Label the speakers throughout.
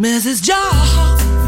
Speaker 1: Mrs. Jones.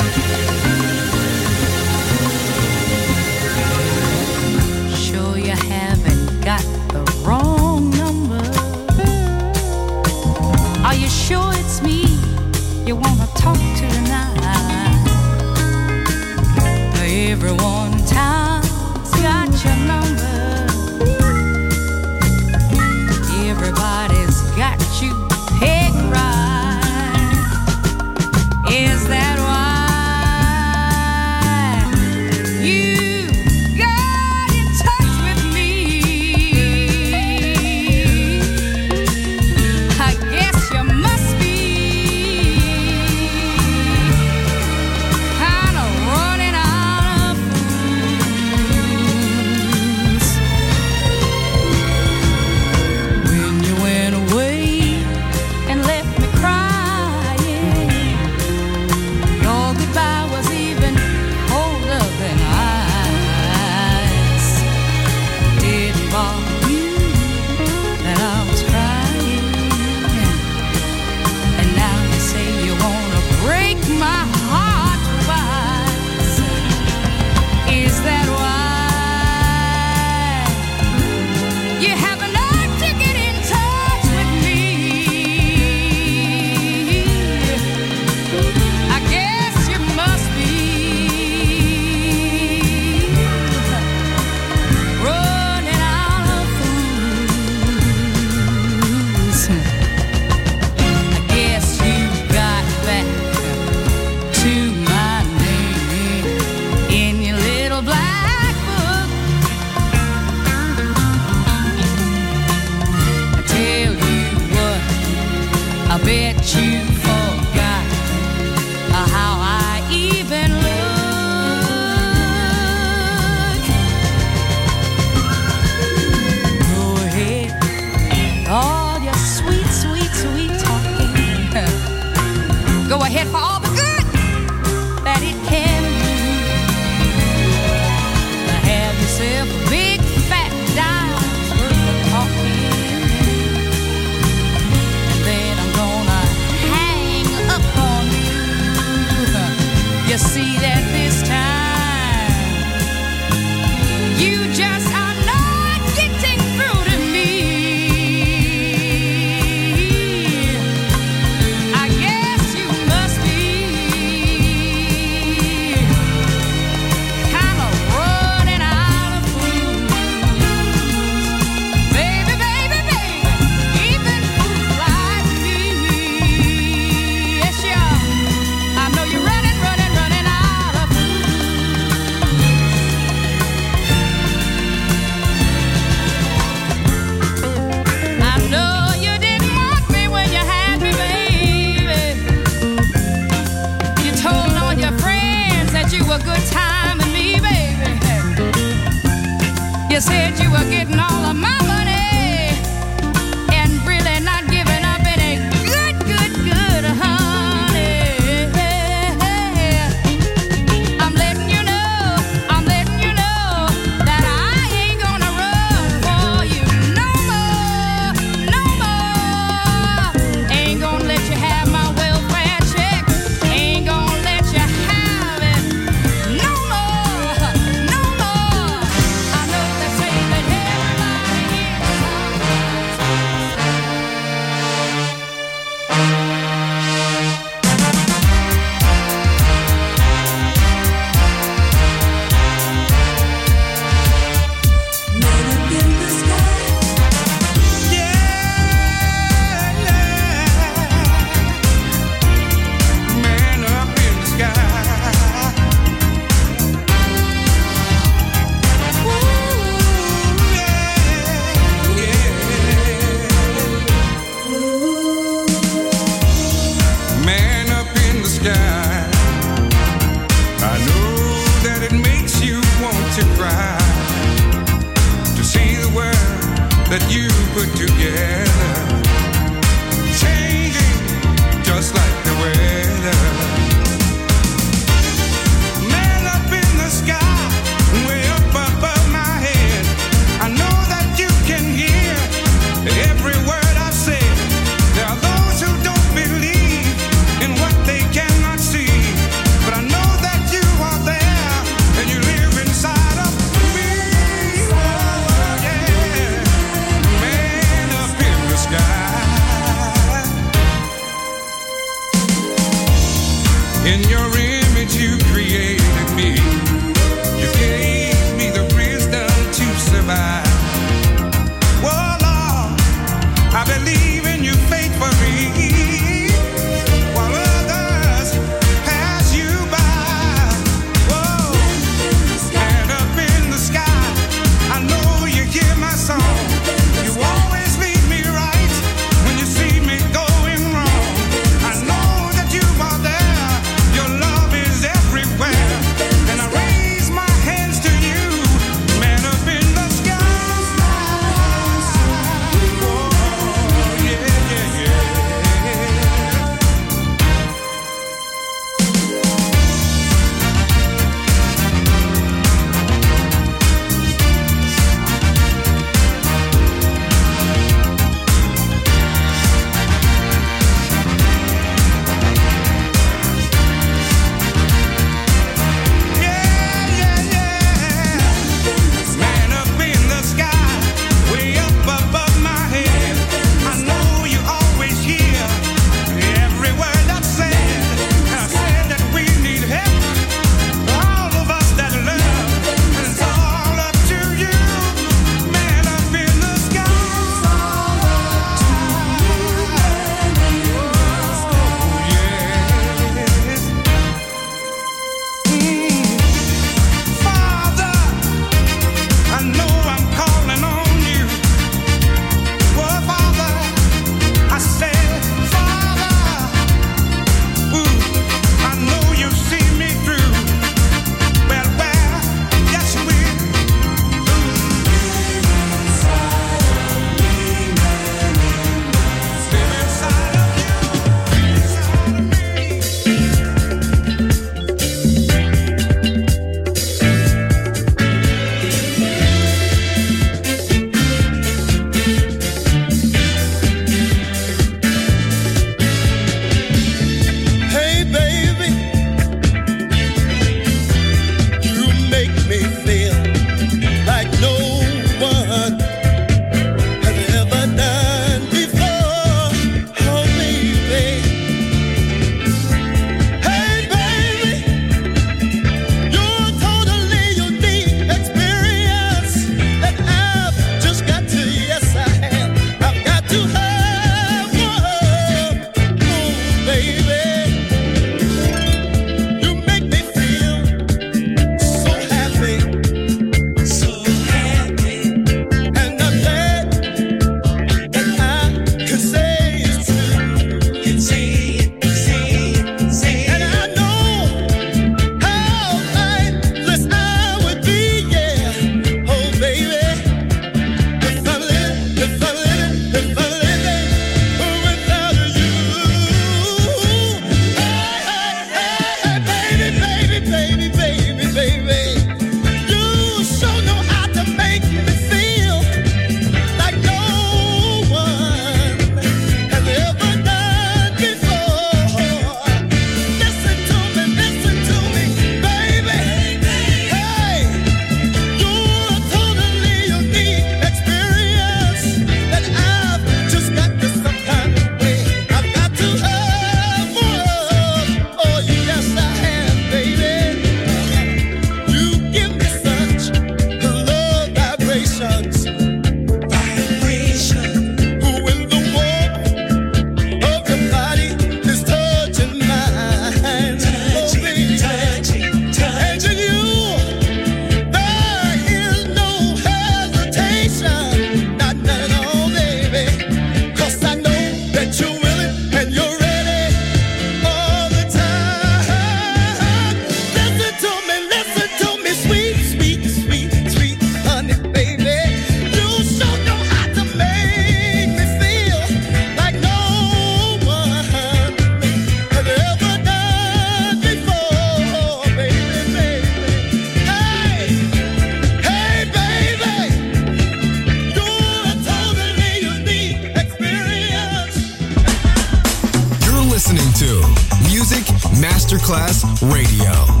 Speaker 2: Class Radio.